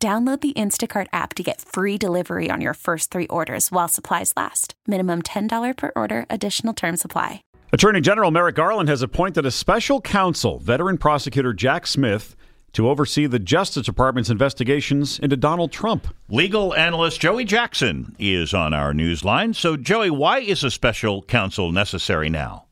Download the Instacart app to get free delivery on your first three orders while supplies last. Minimum $10 per order, additional term supply. Attorney General Merrick Garland has appointed a special counsel, veteran prosecutor Jack Smith, to oversee the Justice Department's investigations into Donald Trump. Legal analyst Joey Jackson is on our news line. So, Joey, why is a special counsel necessary now?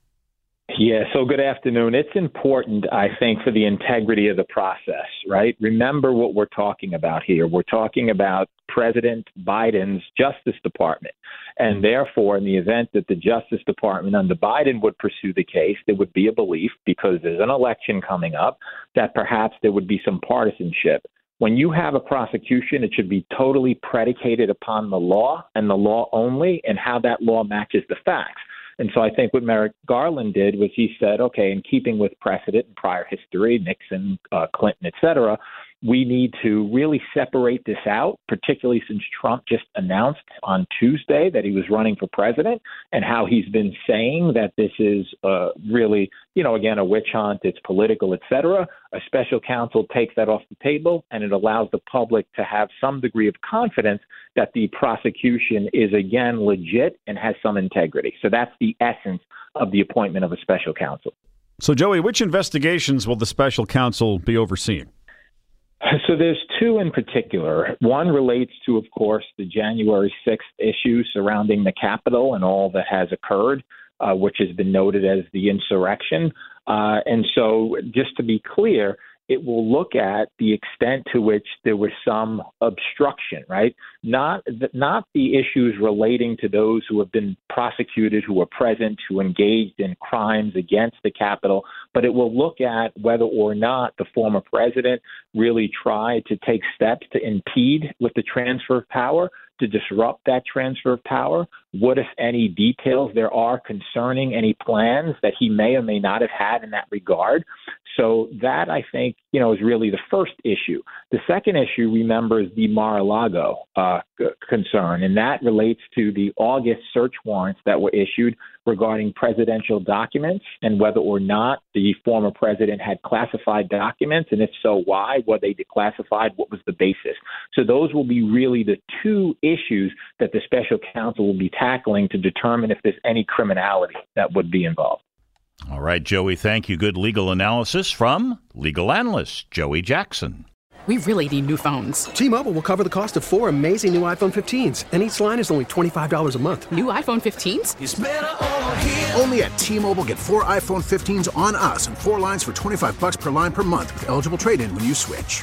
Yeah, so good afternoon. It's important, I think, for the integrity of the process, right? Remember what we're talking about here. We're talking about President Biden's Justice Department. And therefore, in the event that the Justice Department under Biden would pursue the case, there would be a belief, because there's an election coming up, that perhaps there would be some partisanship. When you have a prosecution, it should be totally predicated upon the law and the law only and how that law matches the facts. And so I think what Merrick Garland did was he said, okay, in keeping with precedent and prior history, Nixon, uh, Clinton, et cetera, we need to really separate this out, particularly since Trump just announced on Tuesday that he was running for president and how he's been saying that this is uh, really, you know, again, a witch hunt, it's political, et cetera. A special counsel takes that off the table and it allows the public to have some degree of confidence that the prosecution is, again, legit and has some integrity. So that's the essence of the appointment of a special counsel. So, Joey, which investigations will the special counsel be overseeing? So there's two in particular. One relates to, of course, the January 6th issue surrounding the Capitol and all that has occurred, uh, which has been noted as the insurrection. Uh, and so, just to be clear, it will look at the extent to which there was some obstruction, right? Not not the issues relating to those who have been prosecuted, who were present, who engaged in crimes against the Capitol, but it will look at whether or not the former president really tried to take steps to impede with the transfer of power to disrupt that transfer of power? What, if any, details there are concerning any plans that he may or may not have had in that regard? So that I think you know is really the first issue. The second issue, remember, is the Mar-a-Lago uh, concern, and that relates to the August search warrants that were issued regarding presidential documents and whether or not the former president had classified documents, and if so, why? Were they declassified? What was the basis? So those will be really the two issues that the special counsel will be tackling to determine if there's any criminality that would be involved. All right, Joey, thank you. Good legal analysis from legal analyst Joey Jackson. We really need new phones. T Mobile will cover the cost of four amazing new iPhone 15s, and each line is only $25 a month. New iPhone 15s? Only at T Mobile get four iPhone 15s on us and four lines for 25 bucks per line per month with eligible trade in when you switch.